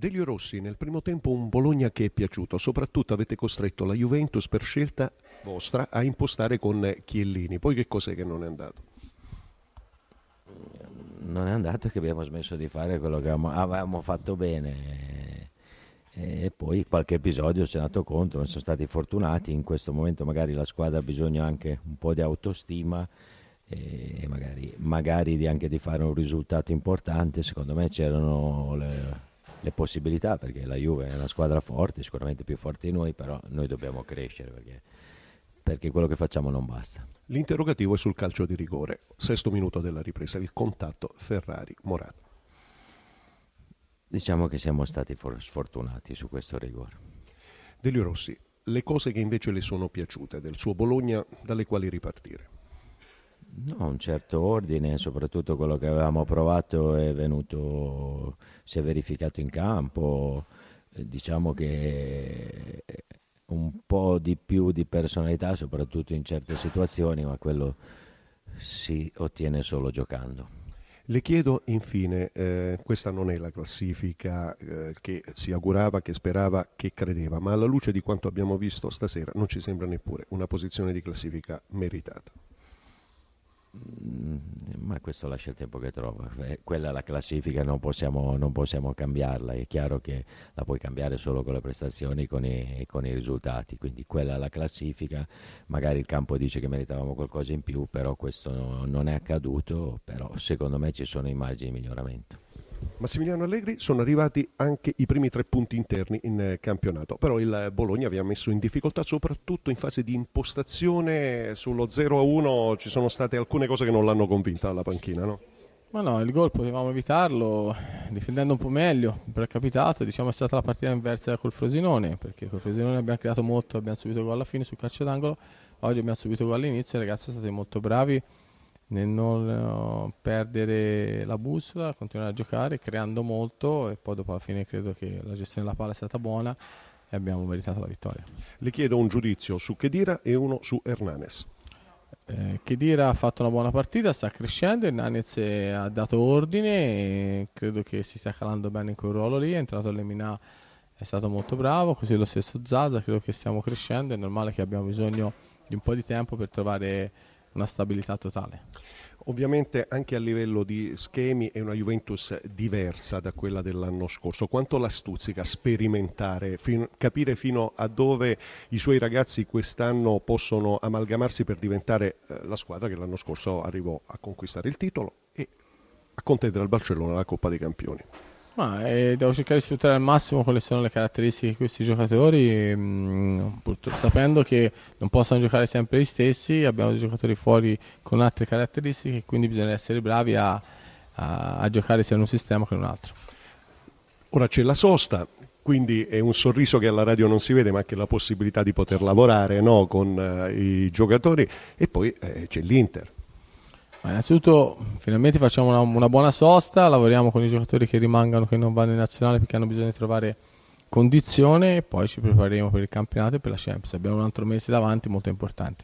Delio Rossi, nel primo tempo un Bologna che è piaciuto, soprattutto avete costretto la Juventus per scelta vostra a impostare con Chiellini, poi che cos'è che non è andato? Non è andato che abbiamo smesso di fare quello che avevamo, fatto bene. E poi qualche episodio ci è andato contro, non sono stati fortunati, in questo momento magari la squadra ha bisogno anche un po' di autostima e magari, magari anche di fare un risultato importante, secondo me c'erano le, le possibilità perché la Juve è una squadra forte, sicuramente più forte di noi, però noi dobbiamo crescere perché, perché quello che facciamo non basta. L'interrogativo è sul calcio di rigore, sesto minuto della ripresa, il contatto Ferrari-Morata. Diciamo che siamo stati sfortunati su questo rigore. Delio Rossi, le cose che invece le sono piaciute del suo Bologna, dalle quali ripartire? No, un certo ordine, soprattutto quello che avevamo provato è venuto, si è verificato in campo, eh, diciamo che un po' di più di personalità, soprattutto in certe situazioni, ma quello si ottiene solo giocando. Le chiedo infine, eh, questa non è la classifica eh, che si augurava, che sperava, che credeva, ma alla luce di quanto abbiamo visto stasera non ci sembra neppure una posizione di classifica meritata. Mm, ma questo lascia il tempo che trova. Eh, quella è la classifica, non possiamo, non possiamo, cambiarla. È chiaro che la puoi cambiare solo con le prestazioni e con, con i, risultati. Quindi quella è la classifica. Magari il campo dice che meritavamo qualcosa in più, però questo no, non è accaduto. Però secondo me ci sono i margini di miglioramento. Massimiliano Allegri sono arrivati anche i primi tre punti interni in eh, campionato, però il Bologna vi ha messo in difficoltà soprattutto in fase di impostazione. Sullo 0-1 ci sono state alcune cose che non l'hanno convinta alla panchina, no? Ma no, il gol potevamo evitarlo difendendo un po' meglio, per capitato, diciamo è stata la partita inversa col Frosinone, perché col Frosinone abbiamo creato molto, abbiamo subito gol alla fine sul calcio d'angolo, oggi abbiamo subito gol all'inizio i ragazzi sono stati molto bravi nel non eh, perdere la bussola, continuare a giocare creando molto e poi dopo alla fine credo che la gestione della palla è stata buona e abbiamo meritato la vittoria. Le chiedo un giudizio su Chedira e uno su Hernanes. Eh, Chedira ha fatto una buona partita, sta crescendo, Hernanes ha dato ordine credo che si stia calando bene in quel ruolo lì, è entrato all'Emina è stato molto bravo, così lo stesso Zaza, credo che stiamo crescendo, è normale che abbiamo bisogno di un po' di tempo per trovare una stabilità totale. Ovviamente anche a livello di schemi è una Juventus diversa da quella dell'anno scorso. Quanto la stuzzica sperimentare, fin, capire fino a dove i suoi ragazzi quest'anno possono amalgamarsi per diventare eh, la squadra che l'anno scorso arrivò a conquistare il titolo e a contendere al Barcellona la Coppa dei Campioni. Ma, eh, devo cercare di sfruttare al massimo quali sono le caratteristiche di questi giocatori, mh, mm, sapendo che non possono giocare sempre gli stessi, abbiamo dei giocatori fuori con altre caratteristiche, quindi bisogna essere bravi a, a, a giocare sia in un sistema che in un altro. Ora c'è la sosta, quindi è un sorriso che alla radio non si vede, ma anche la possibilità di poter lavorare no, con uh, i giocatori e poi eh, c'è l'Inter. Ma innanzitutto finalmente facciamo una, una, buona sosta, lavoriamo con i giocatori che rimangono, che non vanno in nazionale perché hanno bisogno di trovare condizione e poi ci prepareremo per il campionato e per la Champions. Abbiamo un altro mese davanti molto importante.